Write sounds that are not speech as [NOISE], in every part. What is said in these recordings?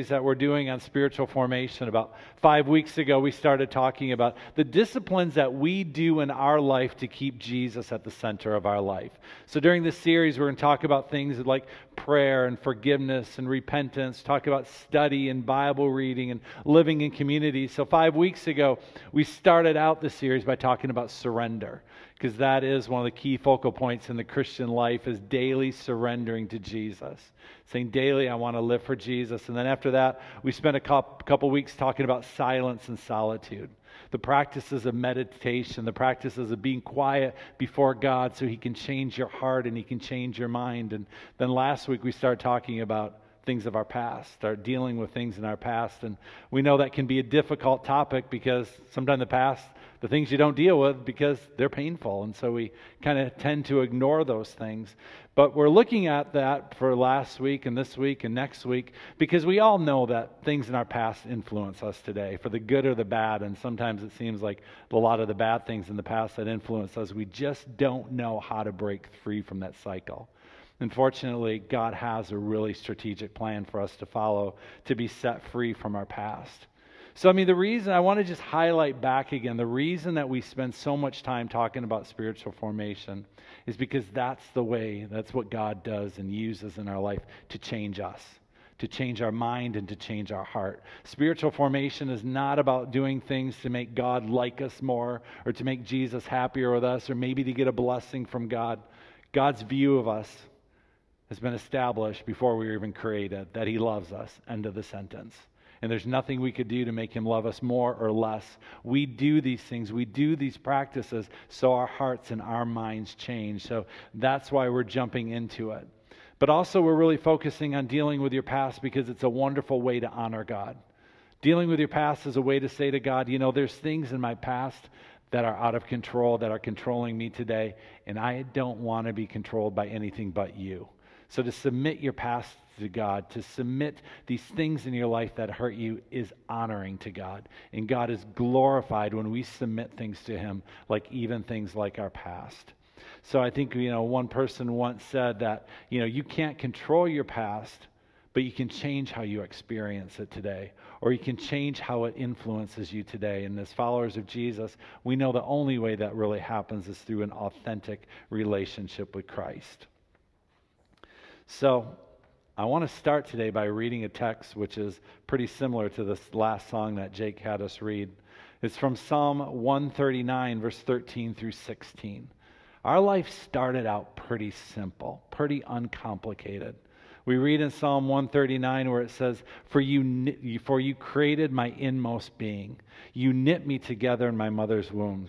series that we're doing on spiritual formation. About five weeks ago, we started talking about the disciplines that we do in our life to keep Jesus at the center of our life. So during this series, we're going to talk about things like prayer and forgiveness and repentance, talk about study and Bible reading and living in community. So five weeks ago, we started out the series by talking about surrender because that is one of the key focal points in the Christian life is daily surrendering to Jesus. Saying daily, I want to live for Jesus. And then after that, we spent a couple weeks talking about silence and solitude. The practices of meditation, the practices of being quiet before God so He can change your heart and He can change your mind. And then last week, we started talking about things of our past, start dealing with things in our past. And we know that can be a difficult topic because sometimes the past the things you don't deal with because they're painful. And so we kind of tend to ignore those things. But we're looking at that for last week and this week and next week because we all know that things in our past influence us today, for the good or the bad. And sometimes it seems like a lot of the bad things in the past that influence us, we just don't know how to break free from that cycle. Unfortunately, God has a really strategic plan for us to follow to be set free from our past. So, I mean, the reason I want to just highlight back again the reason that we spend so much time talking about spiritual formation is because that's the way, that's what God does and uses in our life to change us, to change our mind and to change our heart. Spiritual formation is not about doing things to make God like us more or to make Jesus happier with us or maybe to get a blessing from God. God's view of us has been established before we were even created that He loves us. End of the sentence and there's nothing we could do to make him love us more or less. We do these things, we do these practices so our hearts and our minds change. So that's why we're jumping into it. But also, we're really focusing on dealing with your past because it's a wonderful way to honor God. Dealing with your past is a way to say to God, you know, there's things in my past that are out of control, that are controlling me today, and I don't want to be controlled by anything but you. So to submit your past to God, to submit these things in your life that hurt you is honoring to God. And God is glorified when we submit things to Him, like even things like our past. So I think, you know, one person once said that, you know, you can't control your past, but you can change how you experience it today, or you can change how it influences you today. And as followers of Jesus, we know the only way that really happens is through an authentic relationship with Christ. So, I want to start today by reading a text which is pretty similar to this last song that Jake had us read. It's from Psalm 139, verse 13 through 16. Our life started out pretty simple, pretty uncomplicated. We read in Psalm 139 where it says, for you, for you created my inmost being. You knit me together in my mother's womb.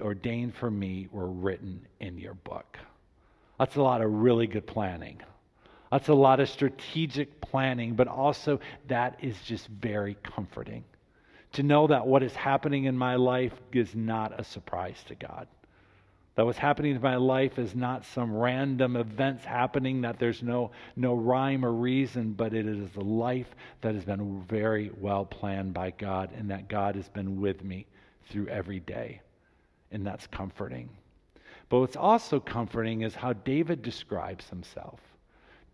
ordained for me were written in your book. That's a lot of really good planning. That's a lot of strategic planning, but also that is just very comforting. To know that what is happening in my life is not a surprise to God. That what's happening in my life is not some random events happening that there's no, no rhyme or reason, but it is a life that has been very well planned by God and that God has been with me through every day and that's comforting. But what's also comforting is how David describes himself.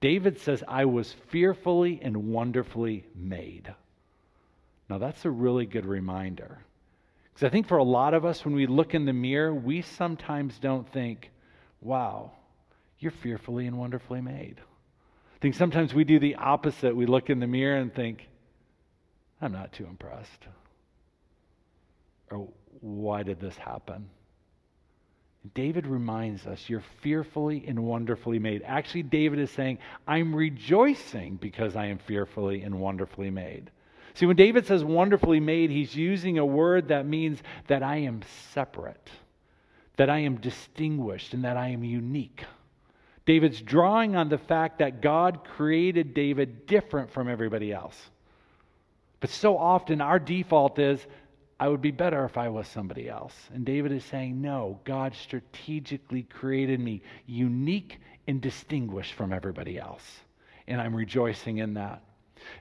David says, I was fearfully and wonderfully made. Now, that's a really good reminder. Because I think for a lot of us, when we look in the mirror, we sometimes don't think, wow, you're fearfully and wonderfully made. I think sometimes we do the opposite. We look in the mirror and think, I'm not too impressed. Or why did this happen? David reminds us, You're fearfully and wonderfully made. Actually, David is saying, I'm rejoicing because I am fearfully and wonderfully made. See, when David says wonderfully made, he's using a word that means that I am separate, that I am distinguished, and that I am unique. David's drawing on the fact that God created David different from everybody else. But so often our default is, I would be better if I was somebody else. And David is saying, No, God strategically created me unique and distinguished from everybody else. And I'm rejoicing in that.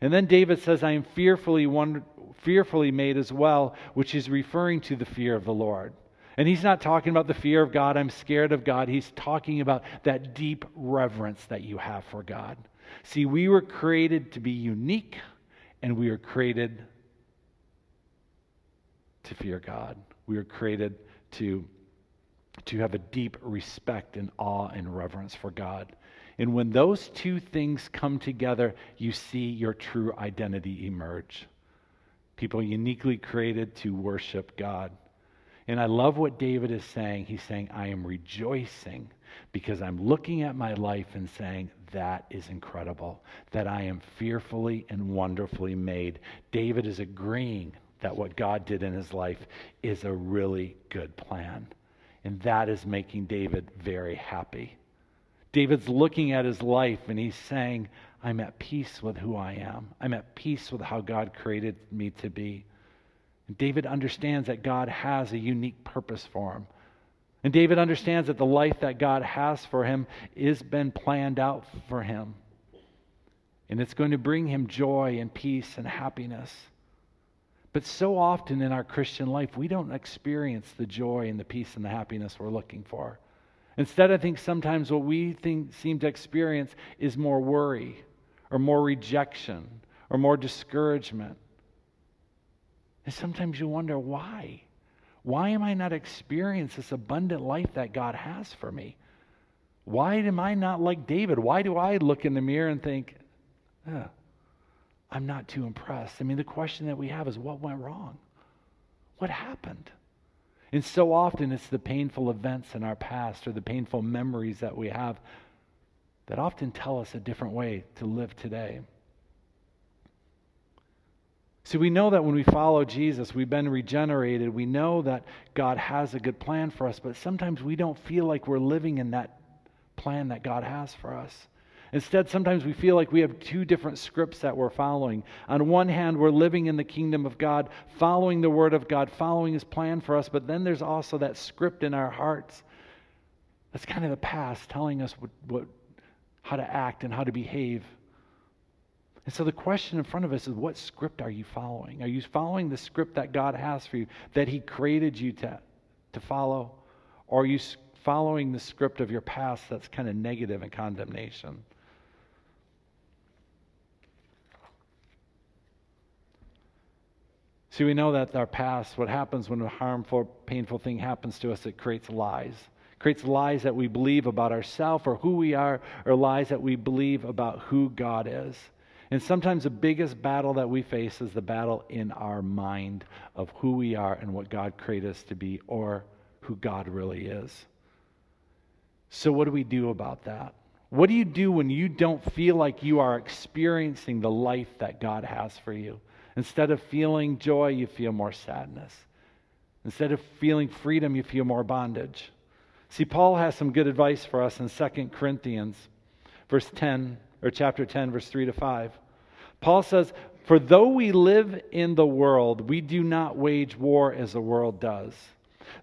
And then David says, I am fearfully, wonder, fearfully made as well, which is referring to the fear of the Lord. And he's not talking about the fear of God, I'm scared of God. He's talking about that deep reverence that you have for God. See, we were created to be unique, and we were created to fear God. We were created to, to have a deep respect and awe and reverence for God. And when those two things come together, you see your true identity emerge. People uniquely created to worship God. And I love what David is saying. He's saying, I am rejoicing because I'm looking at my life and saying, that is incredible, that I am fearfully and wonderfully made. David is agreeing that what God did in his life is a really good plan. And that is making David very happy. David's looking at his life and he's saying, I'm at peace with who I am. I'm at peace with how God created me to be. And David understands that God has a unique purpose for him. And David understands that the life that God has for him is been planned out for him. And it's going to bring him joy and peace and happiness. But so often in our Christian life, we don't experience the joy and the peace and the happiness we're looking for. Instead, I think sometimes what we think, seem to experience is more worry or more rejection or more discouragement. And sometimes you wonder why. Why am I not experiencing this abundant life that God has for me? Why am I not like David? Why do I look in the mirror and think, eh, I'm not too impressed? I mean, the question that we have is what went wrong? What happened? And so often it's the painful events in our past or the painful memories that we have that often tell us a different way to live today. See, we know that when we follow Jesus, we've been regenerated. We know that God has a good plan for us, but sometimes we don't feel like we're living in that plan that God has for us. Instead, sometimes we feel like we have two different scripts that we're following. On one hand, we're living in the kingdom of God, following the word of God, following his plan for us, but then there's also that script in our hearts that's kind of the past telling us what, what, how to act and how to behave. And so the question in front of us is what script are you following? Are you following the script that God has for you, that He created you to, to follow? Or are you following the script of your past that's kind of negative and condemnation? See, we know that our past, what happens when a harmful, painful thing happens to us, it creates lies. It creates lies that we believe about ourselves or who we are, or lies that we believe about who God is. And sometimes the biggest battle that we face is the battle in our mind of who we are and what God created us to be or who God really is. So, what do we do about that? What do you do when you don't feel like you are experiencing the life that God has for you? Instead of feeling joy, you feel more sadness. Instead of feeling freedom, you feel more bondage. See, Paul has some good advice for us in 2 Corinthians, verse 10, or chapter 10, verse 3 to 5. Paul says, For though we live in the world, we do not wage war as the world does.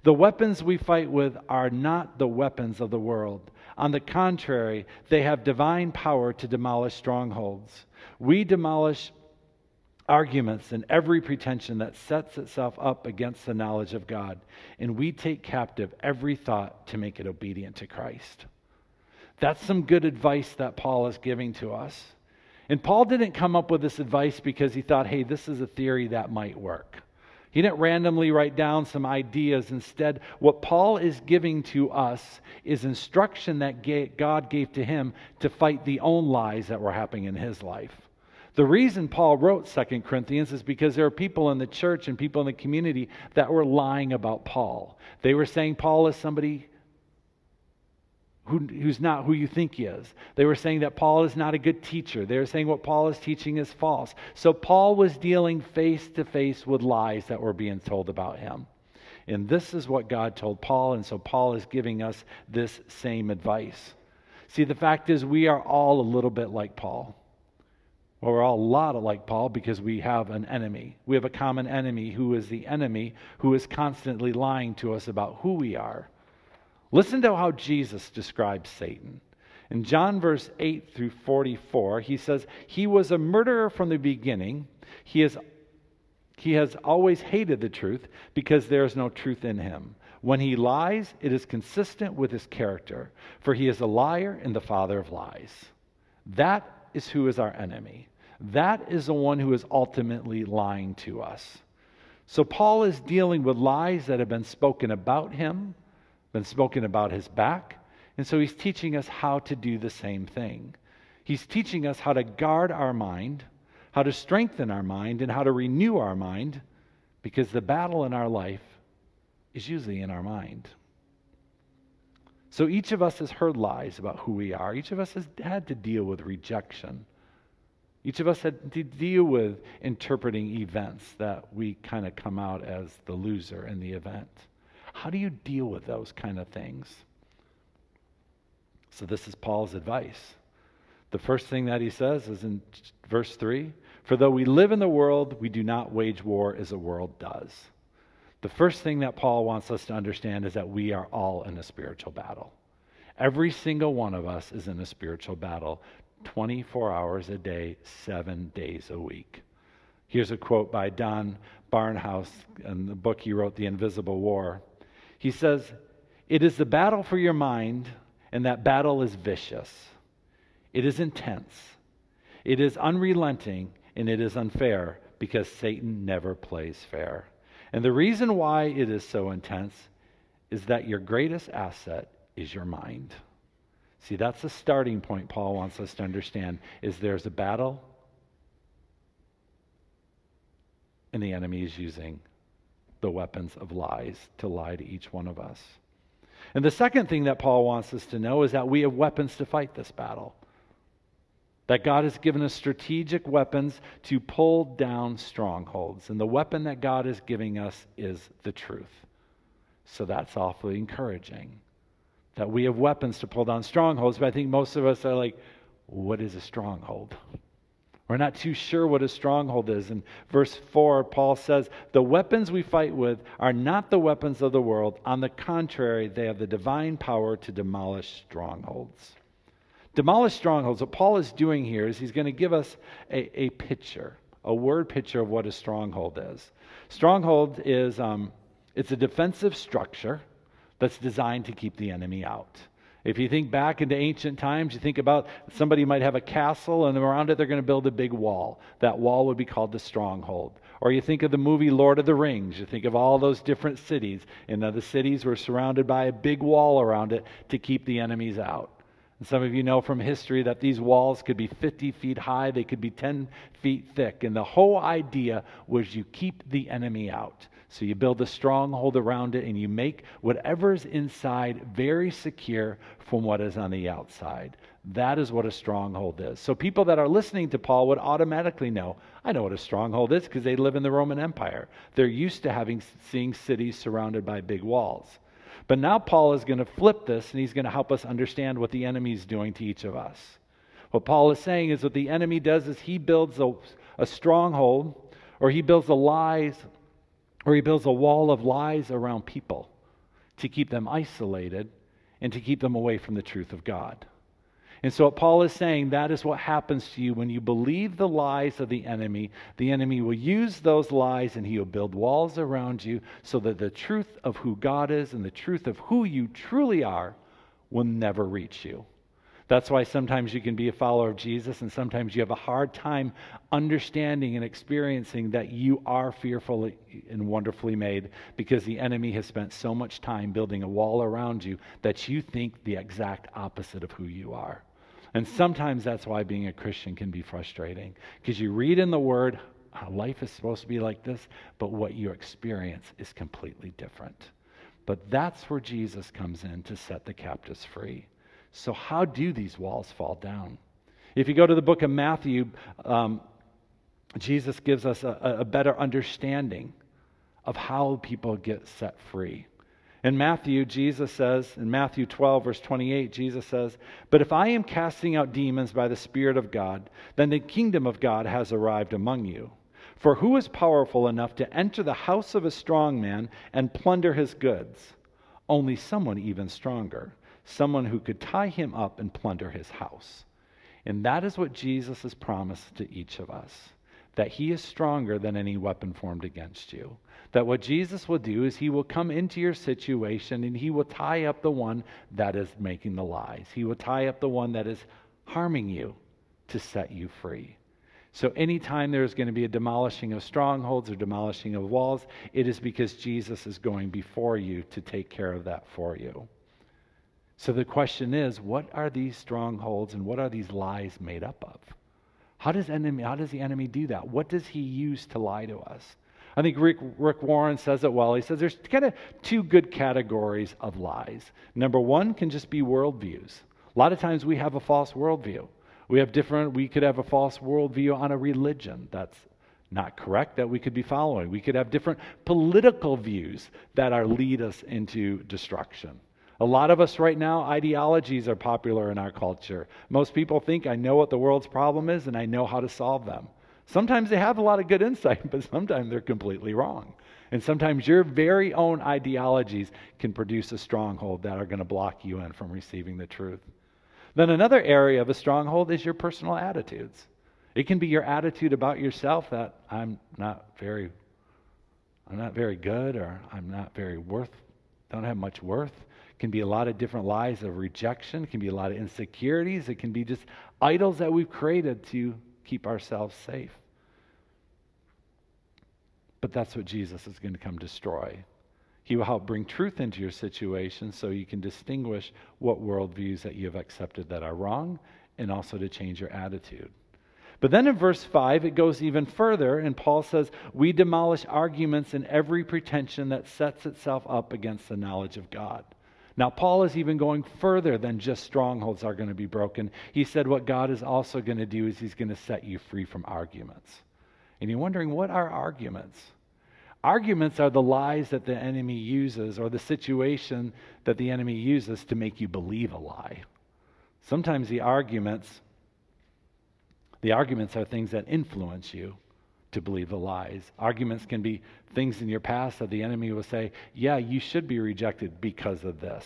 The weapons we fight with are not the weapons of the world. On the contrary, they have divine power to demolish strongholds. We demolish arguments and every pretension that sets itself up against the knowledge of God, and we take captive every thought to make it obedient to Christ. That's some good advice that Paul is giving to us. And Paul didn't come up with this advice because he thought, hey, this is a theory that might work. He didn't randomly write down some ideas. Instead, what Paul is giving to us is instruction that God gave to him to fight the own lies that were happening in his life. The reason Paul wrote Second Corinthians is because there are people in the church and people in the community that were lying about Paul. They were saying Paul is somebody who, who's not who you think he is. They were saying that Paul is not a good teacher. They were saying what Paul is teaching is false. So Paul was dealing face to face with lies that were being told about him. And this is what God told Paul, and so Paul is giving us this same advice. See, the fact is, we are all a little bit like Paul. Well, we're all a lot like Paul because we have an enemy. We have a common enemy who is the enemy who is constantly lying to us about who we are. Listen to how Jesus describes Satan. In John verse 8 through 44, he says, He was a murderer from the beginning. He, is, he has always hated the truth because there is no truth in him. When he lies, it is consistent with his character, for he is a liar and the father of lies. That is who is our enemy. That is the one who is ultimately lying to us. So Paul is dealing with lies that have been spoken about him, been spoken about his back, and so he's teaching us how to do the same thing. He's teaching us how to guard our mind, how to strengthen our mind, and how to renew our mind, because the battle in our life is usually in our mind. So each of us has heard lies about who we are. Each of us has had to deal with rejection. Each of us had to deal with interpreting events that we kind of come out as the loser in the event. How do you deal with those kind of things? So, this is Paul's advice. The first thing that he says is in verse 3 For though we live in the world, we do not wage war as the world does. The first thing that Paul wants us to understand is that we are all in a spiritual battle. Every single one of us is in a spiritual battle 24 hours a day, seven days a week. Here's a quote by Don Barnhouse in the book he wrote, The Invisible War. He says, It is the battle for your mind, and that battle is vicious. It is intense. It is unrelenting, and it is unfair because Satan never plays fair. And the reason why it is so intense is that your greatest asset is your mind. See, that's the starting point Paul wants us to understand is there's a battle and the enemy is using the weapons of lies to lie to each one of us. And the second thing that Paul wants us to know is that we have weapons to fight this battle. That God has given us strategic weapons to pull down strongholds. And the weapon that God is giving us is the truth. So that's awfully encouraging that we have weapons to pull down strongholds, but I think most of us are like, what is a stronghold? We're not too sure what a stronghold is. In verse 4, Paul says, The weapons we fight with are not the weapons of the world. On the contrary, they have the divine power to demolish strongholds. Demolish strongholds. What Paul is doing here is he's going to give us a, a picture, a word picture of what a stronghold is. Stronghold is um, it's a defensive structure that's designed to keep the enemy out. If you think back into ancient times, you think about somebody might have a castle and around it they're going to build a big wall. That wall would be called the stronghold. Or you think of the movie Lord of the Rings. You think of all those different cities, and the cities were surrounded by a big wall around it to keep the enemies out. And some of you know from history that these walls could be 50 feet high, they could be 10 feet thick. And the whole idea was you keep the enemy out. So you build a stronghold around it and you make whatever's inside very secure from what is on the outside. That is what a stronghold is. So people that are listening to Paul would automatically know, I know what a stronghold is because they live in the Roman Empire. They're used to having seeing cities surrounded by big walls. But now Paul is going to flip this and he's going to help us understand what the enemy is doing to each of us. What Paul is saying is what the enemy does is he builds a, a stronghold or he builds a lies or he builds a wall of lies around people to keep them isolated and to keep them away from the truth of God. And so, what Paul is saying, that is what happens to you when you believe the lies of the enemy. The enemy will use those lies and he will build walls around you so that the truth of who God is and the truth of who you truly are will never reach you. That's why sometimes you can be a follower of Jesus and sometimes you have a hard time understanding and experiencing that you are fearfully and wonderfully made because the enemy has spent so much time building a wall around you that you think the exact opposite of who you are. And sometimes that's why being a Christian can be frustrating because you read in the Word, ah, life is supposed to be like this, but what you experience is completely different. But that's where Jesus comes in to set the captives free. So, how do these walls fall down? If you go to the book of Matthew, um, Jesus gives us a, a better understanding of how people get set free. In Matthew, Jesus says, in Matthew 12, verse 28, Jesus says, But if I am casting out demons by the Spirit of God, then the kingdom of God has arrived among you. For who is powerful enough to enter the house of a strong man and plunder his goods? Only someone even stronger, someone who could tie him up and plunder his house. And that is what Jesus has promised to each of us that he is stronger than any weapon formed against you. That what Jesus will do is he will come into your situation and he will tie up the one that is making the lies. He will tie up the one that is harming you to set you free. So, anytime there's going to be a demolishing of strongholds or demolishing of walls, it is because Jesus is going before you to take care of that for you. So, the question is what are these strongholds and what are these lies made up of? How does, enemy, how does the enemy do that? What does he use to lie to us? I think Rick, Rick Warren says it well. He says there's kind of two good categories of lies. Number one can just be worldviews. A lot of times we have a false worldview. We have different, we could have a false worldview on a religion that's not correct that we could be following. We could have different political views that are lead us into destruction. A lot of us right now, ideologies are popular in our culture. Most people think I know what the world's problem is and I know how to solve them. Sometimes they have a lot of good insight, [LAUGHS] but sometimes they're completely wrong. And sometimes your very own ideologies can produce a stronghold that are going to block you in from receiving the truth. Then another area of a stronghold is your personal attitudes. It can be your attitude about yourself that I'm not very I'm not very good or I'm not very worth don't have much worth can be a lot of different lies of rejection, it can be a lot of insecurities, it can be just idols that we've created to keep ourselves safe. But that's what Jesus is going to come destroy. He will help bring truth into your situation so you can distinguish what worldviews that you have accepted that are wrong and also to change your attitude. But then in verse 5, it goes even further, and Paul says, We demolish arguments and every pretension that sets itself up against the knowledge of God. Now, Paul is even going further than just strongholds are going to be broken. He said what God is also going to do is he's going to set you free from arguments. And you're wondering, what are arguments? Arguments are the lies that the enemy uses or the situation that the enemy uses to make you believe a lie. Sometimes the arguments the arguments are things that influence you to believe the lies. Arguments can be things in your past that the enemy will say, Yeah, you should be rejected because of this.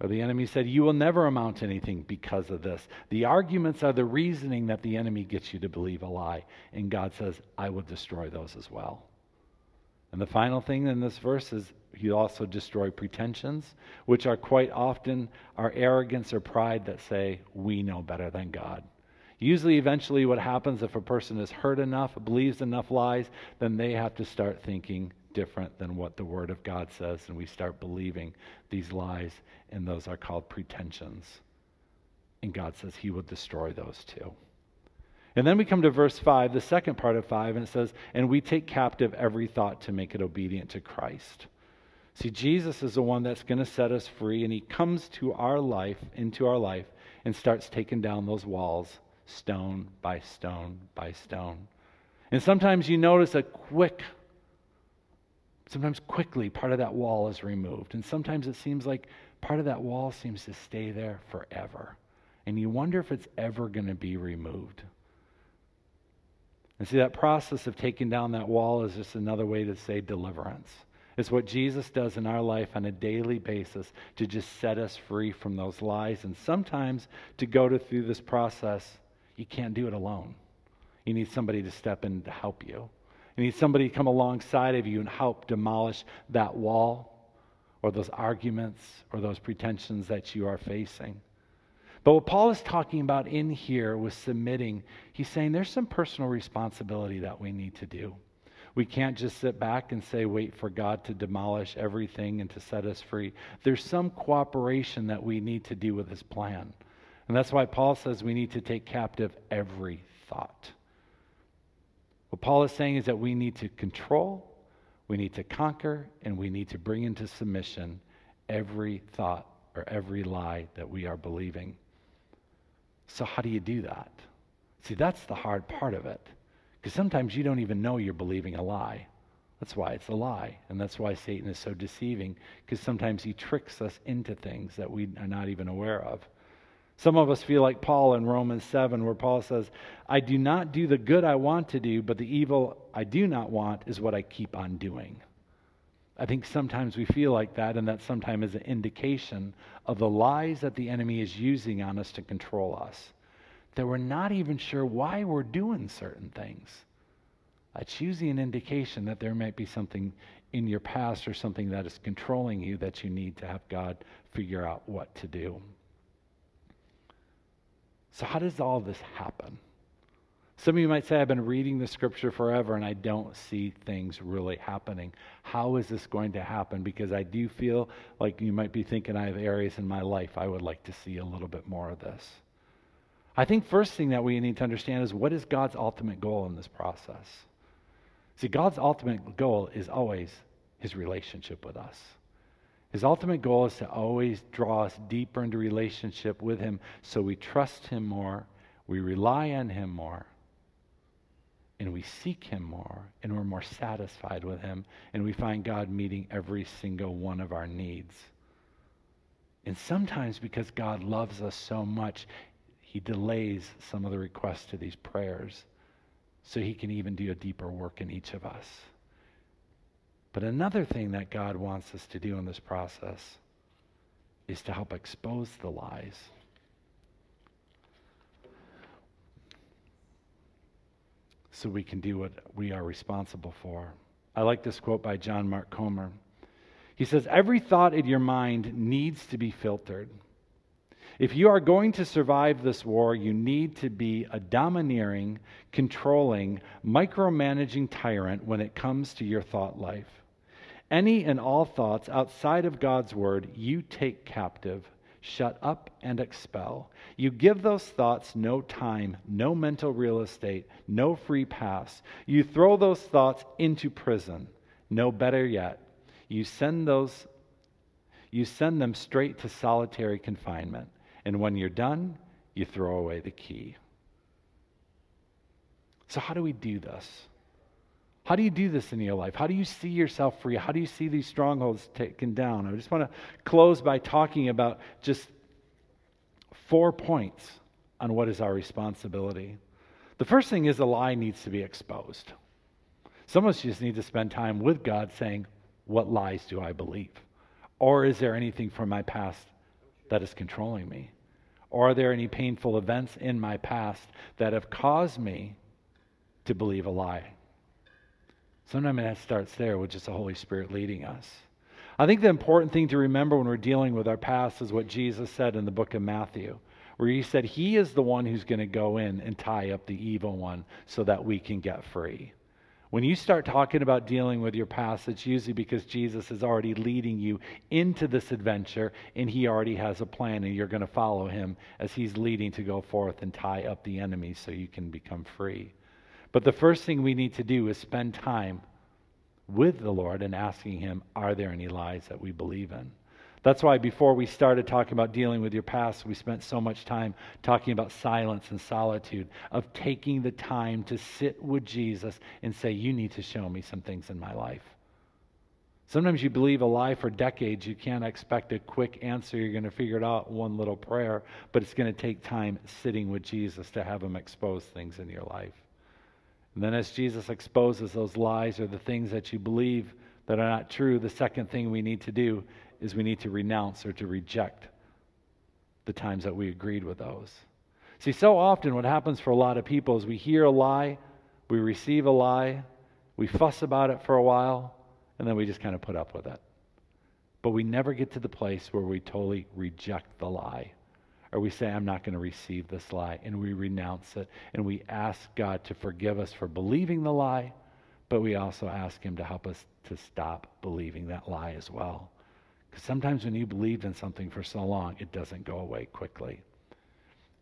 Or the enemy said, You will never amount to anything because of this. The arguments are the reasoning that the enemy gets you to believe a lie. And God says, I will destroy those as well. And the final thing in this verse is he also destroy pretensions, which are quite often our arrogance or pride that say, We know better than God. Usually, eventually, what happens if a person is hurt enough, believes enough lies, then they have to start thinking different than what the Word of God says, and we start believing these lies, and those are called pretensions. And God says He will destroy those too. And then we come to verse 5, the second part of 5, and it says, And we take captive every thought to make it obedient to Christ. See, Jesus is the one that's going to set us free, and He comes to our life, into our life, and starts taking down those walls stone by stone by stone. And sometimes you notice a quick, sometimes quickly, part of that wall is removed. And sometimes it seems like part of that wall seems to stay there forever. And you wonder if it's ever going to be removed. And see, that process of taking down that wall is just another way to say deliverance. It's what Jesus does in our life on a daily basis to just set us free from those lies. And sometimes to go to, through this process you can't do it alone. You need somebody to step in to help you. You need somebody to come alongside of you and help demolish that wall or those arguments or those pretensions that you are facing. But what Paul is talking about in here with submitting, he's saying there's some personal responsibility that we need to do. We can't just sit back and say, wait for God to demolish everything and to set us free. There's some cooperation that we need to do with his plan. And that's why Paul says we need to take captive every thought. What Paul is saying is that we need to control, we need to conquer, and we need to bring into submission every thought or every lie that we are believing. So, how do you do that? See, that's the hard part of it. Because sometimes you don't even know you're believing a lie. That's why it's a lie. And that's why Satan is so deceiving, because sometimes he tricks us into things that we are not even aware of. Some of us feel like Paul in Romans 7, where Paul says, I do not do the good I want to do, but the evil I do not want is what I keep on doing. I think sometimes we feel like that, and that sometimes is an indication of the lies that the enemy is using on us to control us. That we're not even sure why we're doing certain things. It's usually an indication that there might be something in your past or something that is controlling you that you need to have God figure out what to do. So, how does all this happen? Some of you might say, I've been reading the scripture forever and I don't see things really happening. How is this going to happen? Because I do feel like you might be thinking I have areas in my life I would like to see a little bit more of this. I think first thing that we need to understand is what is God's ultimate goal in this process? See, God's ultimate goal is always his relationship with us. His ultimate goal is to always draw us deeper into relationship with Him so we trust Him more, we rely on Him more, and we seek Him more, and we're more satisfied with Him, and we find God meeting every single one of our needs. And sometimes because God loves us so much, He delays some of the requests to these prayers so He can even do a deeper work in each of us. But another thing that God wants us to do in this process is to help expose the lies. So we can do what we are responsible for. I like this quote by John Mark Comer. He says, Every thought in your mind needs to be filtered. If you are going to survive this war, you need to be a domineering, controlling, micromanaging tyrant when it comes to your thought life. Any and all thoughts outside of God's word, you take captive, shut up, and expel. You give those thoughts no time, no mental real estate, no free pass. You throw those thoughts into prison. No better yet, you send those you send them straight to solitary confinement. And when you're done, you throw away the key. So how do we do this? How do you do this in your life? How do you see yourself free? How do you see these strongholds taken down? I just want to close by talking about just four points on what is our responsibility. The first thing is a lie needs to be exposed. Some of us just need to spend time with God saying, What lies do I believe? Or is there anything from my past that is controlling me? Or are there any painful events in my past that have caused me to believe a lie? Sometimes that starts there with just the Holy Spirit leading us. I think the important thing to remember when we're dealing with our past is what Jesus said in the book of Matthew, where he said he is the one who's going to go in and tie up the evil one so that we can get free. When you start talking about dealing with your past, it's usually because Jesus is already leading you into this adventure and he already has a plan and you're going to follow him as he's leading to go forth and tie up the enemy so you can become free. But the first thing we need to do is spend time with the Lord and asking Him, are there any lies that we believe in? That's why before we started talking about dealing with your past, we spent so much time talking about silence and solitude, of taking the time to sit with Jesus and say, You need to show me some things in my life. Sometimes you believe a lie for decades. You can't expect a quick answer. You're going to figure it out one little prayer, but it's going to take time sitting with Jesus to have Him expose things in your life. And then, as Jesus exposes those lies or the things that you believe that are not true, the second thing we need to do is we need to renounce or to reject the times that we agreed with those. See, so often what happens for a lot of people is we hear a lie, we receive a lie, we fuss about it for a while, and then we just kind of put up with it. But we never get to the place where we totally reject the lie or we say, I'm not going to receive this lie, and we renounce it, and we ask God to forgive us for believing the lie, but we also ask Him to help us to stop believing that lie as well. Because sometimes when you believe in something for so long, it doesn't go away quickly.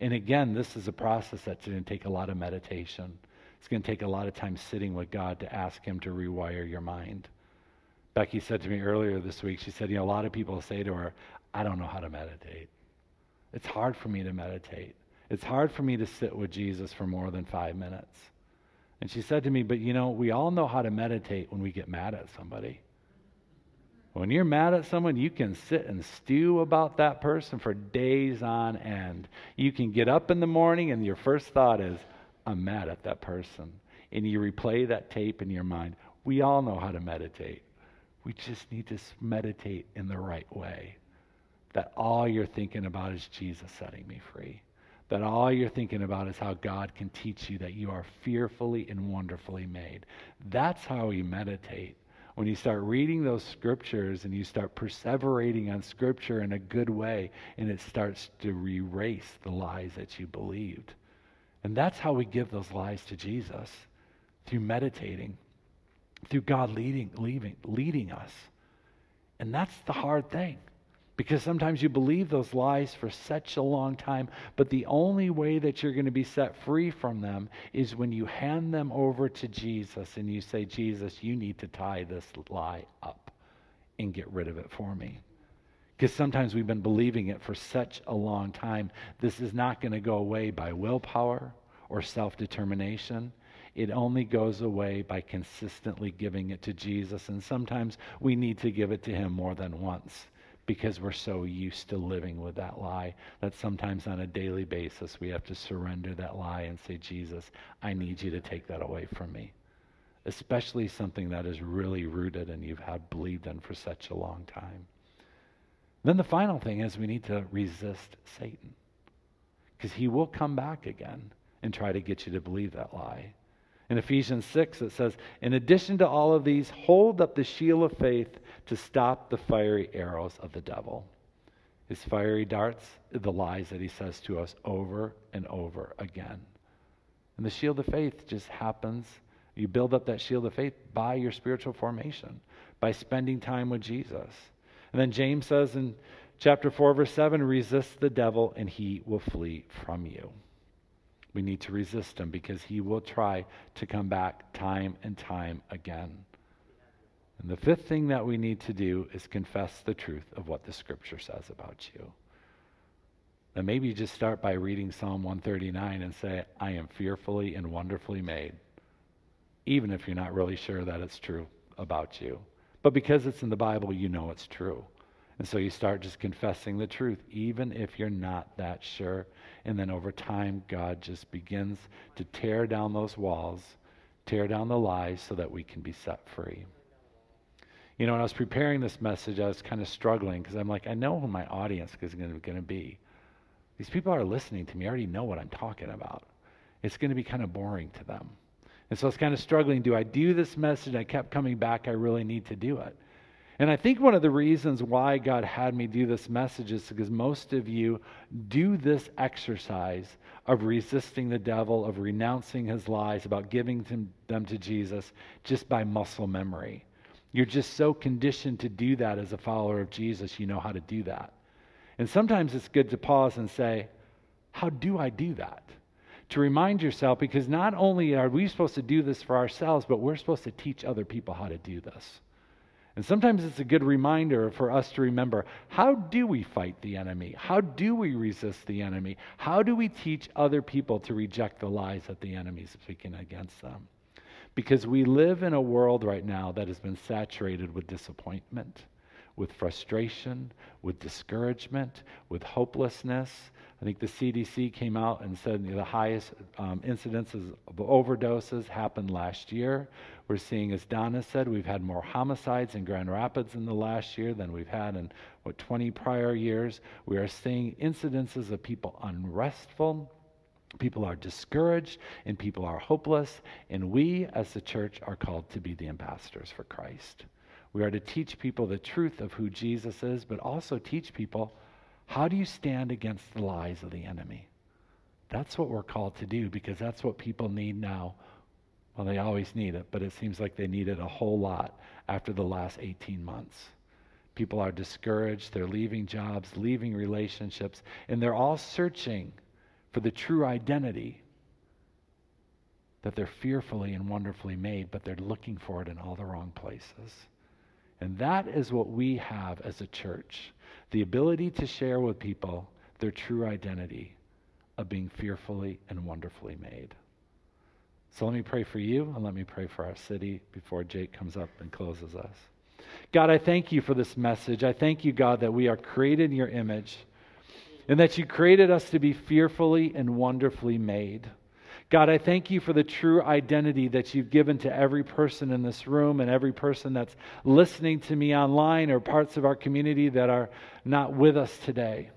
And again, this is a process that's going to take a lot of meditation. It's going to take a lot of time sitting with God to ask Him to rewire your mind. Becky said to me earlier this week, she said, You know, a lot of people say to her, I don't know how to meditate. It's hard for me to meditate. It's hard for me to sit with Jesus for more than five minutes. And she said to me, But you know, we all know how to meditate when we get mad at somebody. When you're mad at someone, you can sit and stew about that person for days on end. You can get up in the morning and your first thought is, I'm mad at that person. And you replay that tape in your mind. We all know how to meditate. We just need to meditate in the right way. That all you're thinking about is Jesus setting me free. That all you're thinking about is how God can teach you that you are fearfully and wonderfully made. That's how we meditate when you start reading those scriptures and you start perseverating on scripture in a good way, and it starts to erase the lies that you believed. And that's how we give those lies to Jesus through meditating, through God leading, leading, leading us. And that's the hard thing. Because sometimes you believe those lies for such a long time, but the only way that you're going to be set free from them is when you hand them over to Jesus and you say, Jesus, you need to tie this lie up and get rid of it for me. Because sometimes we've been believing it for such a long time. This is not going to go away by willpower or self determination. It only goes away by consistently giving it to Jesus. And sometimes we need to give it to Him more than once because we're so used to living with that lie that sometimes on a daily basis we have to surrender that lie and say, Jesus, I need you to take that away from me. Especially something that is really rooted and you've had believed in for such a long time. Then the final thing is we need to resist Satan because he will come back again and try to get you to believe that lie. In Ephesians 6, it says, In addition to all of these, hold up the shield of faith to stop the fiery arrows of the devil. His fiery darts, the lies that he says to us over and over again. And the shield of faith just happens. You build up that shield of faith by your spiritual formation, by spending time with Jesus. And then James says in chapter 4, verse 7 resist the devil and he will flee from you. We need to resist him because he will try to come back time and time again. And the fifth thing that we need to do is confess the truth of what the scripture says about you. And maybe you just start by reading Psalm 139 and say, I am fearfully and wonderfully made, even if you're not really sure that it's true about you. But because it's in the Bible, you know it's true. And so you start just confessing the truth, even if you're not that sure. And then over time, God just begins to tear down those walls, tear down the lies so that we can be set free. You know, when I was preparing this message, I was kind of struggling because I'm like, I know who my audience is going to be. These people are listening to me. I already know what I'm talking about. It's going to be kind of boring to them. And so I was kind of struggling. Do I do this message? I kept coming back. I really need to do it. And I think one of the reasons why God had me do this message is because most of you do this exercise of resisting the devil, of renouncing his lies, about giving them to Jesus just by muscle memory. You're just so conditioned to do that as a follower of Jesus, you know how to do that. And sometimes it's good to pause and say, How do I do that? To remind yourself, because not only are we supposed to do this for ourselves, but we're supposed to teach other people how to do this. And sometimes it's a good reminder for us to remember how do we fight the enemy? How do we resist the enemy? How do we teach other people to reject the lies that the enemy is speaking against them? Because we live in a world right now that has been saturated with disappointment, with frustration, with discouragement, with hopelessness, I think the CDC came out and said the highest um, incidences of overdoses happened last year. We're seeing, as Donna said, we've had more homicides in Grand Rapids in the last year than we've had in, what, 20 prior years. We are seeing incidences of people unrestful, people are discouraged, and people are hopeless. And we, as the church, are called to be the ambassadors for Christ. We are to teach people the truth of who Jesus is, but also teach people how do you stand against the lies of the enemy? That's what we're called to do because that's what people need now. Well, they always need it, but it seems like they need it a whole lot after the last 18 months. People are discouraged, they're leaving jobs, leaving relationships, and they're all searching for the true identity that they're fearfully and wonderfully made, but they're looking for it in all the wrong places. And that is what we have as a church the ability to share with people their true identity of being fearfully and wonderfully made. So let me pray for you and let me pray for our city before Jake comes up and closes us. God, I thank you for this message. I thank you, God, that we are created in your image and that you created us to be fearfully and wonderfully made. God, I thank you for the true identity that you've given to every person in this room and every person that's listening to me online or parts of our community that are not with us today.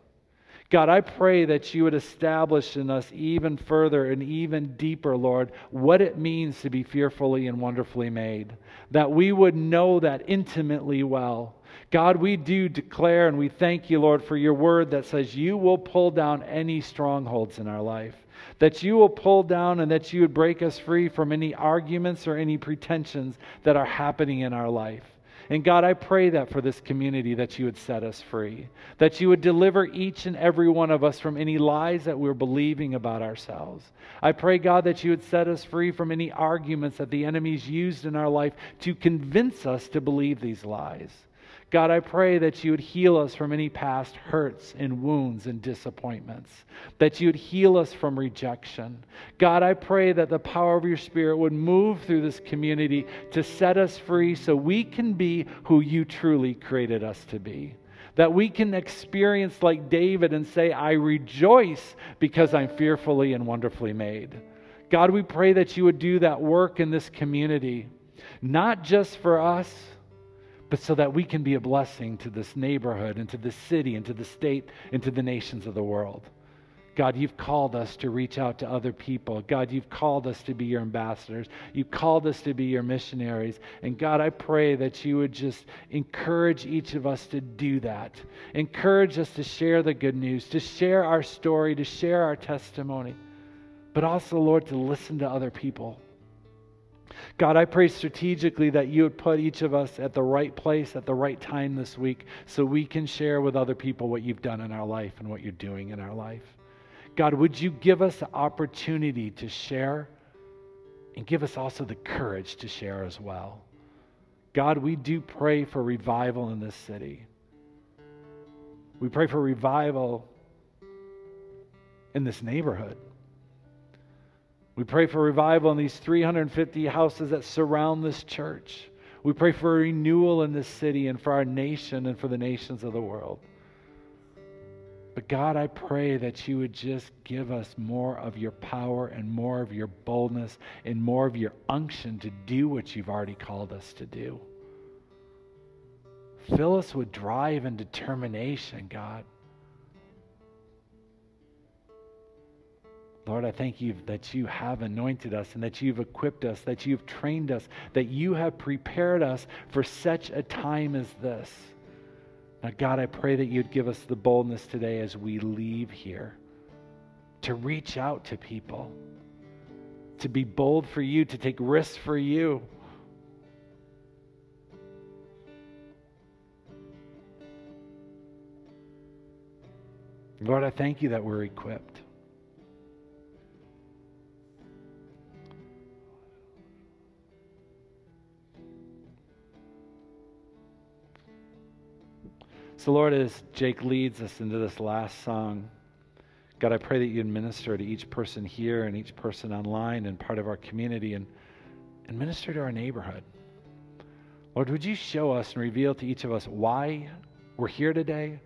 God, I pray that you would establish in us even further and even deeper, Lord, what it means to be fearfully and wonderfully made. That we would know that intimately well. God, we do declare and we thank you, Lord, for your word that says you will pull down any strongholds in our life. That you will pull down and that you would break us free from any arguments or any pretensions that are happening in our life. And God, I pray that for this community that you would set us free, that you would deliver each and every one of us from any lies that we're believing about ourselves. I pray, God, that you would set us free from any arguments that the enemy's used in our life to convince us to believe these lies. God, I pray that you would heal us from any past hurts and wounds and disappointments, that you would heal us from rejection. God, I pray that the power of your Spirit would move through this community to set us free so we can be who you truly created us to be. That we can experience like David and say, I rejoice because I'm fearfully and wonderfully made. God, we pray that you would do that work in this community, not just for us but so that we can be a blessing to this neighborhood and to the city and to the state and to the nations of the world. God, you've called us to reach out to other people. God, you've called us to be your ambassadors. You've called us to be your missionaries. And God, I pray that you would just encourage each of us to do that. Encourage us to share the good news, to share our story, to share our testimony, but also, Lord, to listen to other people God, I pray strategically that you would put each of us at the right place at the right time this week so we can share with other people what you've done in our life and what you're doing in our life. God, would you give us the opportunity to share and give us also the courage to share as well? God, we do pray for revival in this city. We pray for revival in this neighborhood. We pray for revival in these 350 houses that surround this church. We pray for renewal in this city and for our nation and for the nations of the world. But God, I pray that you would just give us more of your power and more of your boldness and more of your unction to do what you've already called us to do. Fill us with drive and determination, God. Lord, I thank you that you have anointed us and that you've equipped us, that you've trained us, that you have prepared us for such a time as this. Now, God, I pray that you'd give us the boldness today as we leave here to reach out to people, to be bold for you, to take risks for you. Lord, I thank you that we're equipped. So, Lord, as Jake leads us into this last song, God, I pray that you minister to each person here and each person online and part of our community and, and minister to our neighborhood. Lord, would you show us and reveal to each of us why we're here today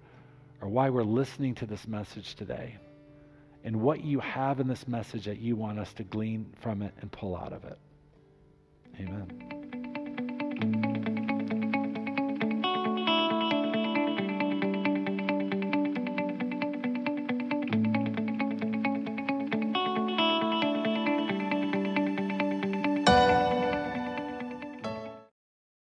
or why we're listening to this message today and what you have in this message that you want us to glean from it and pull out of it. Amen.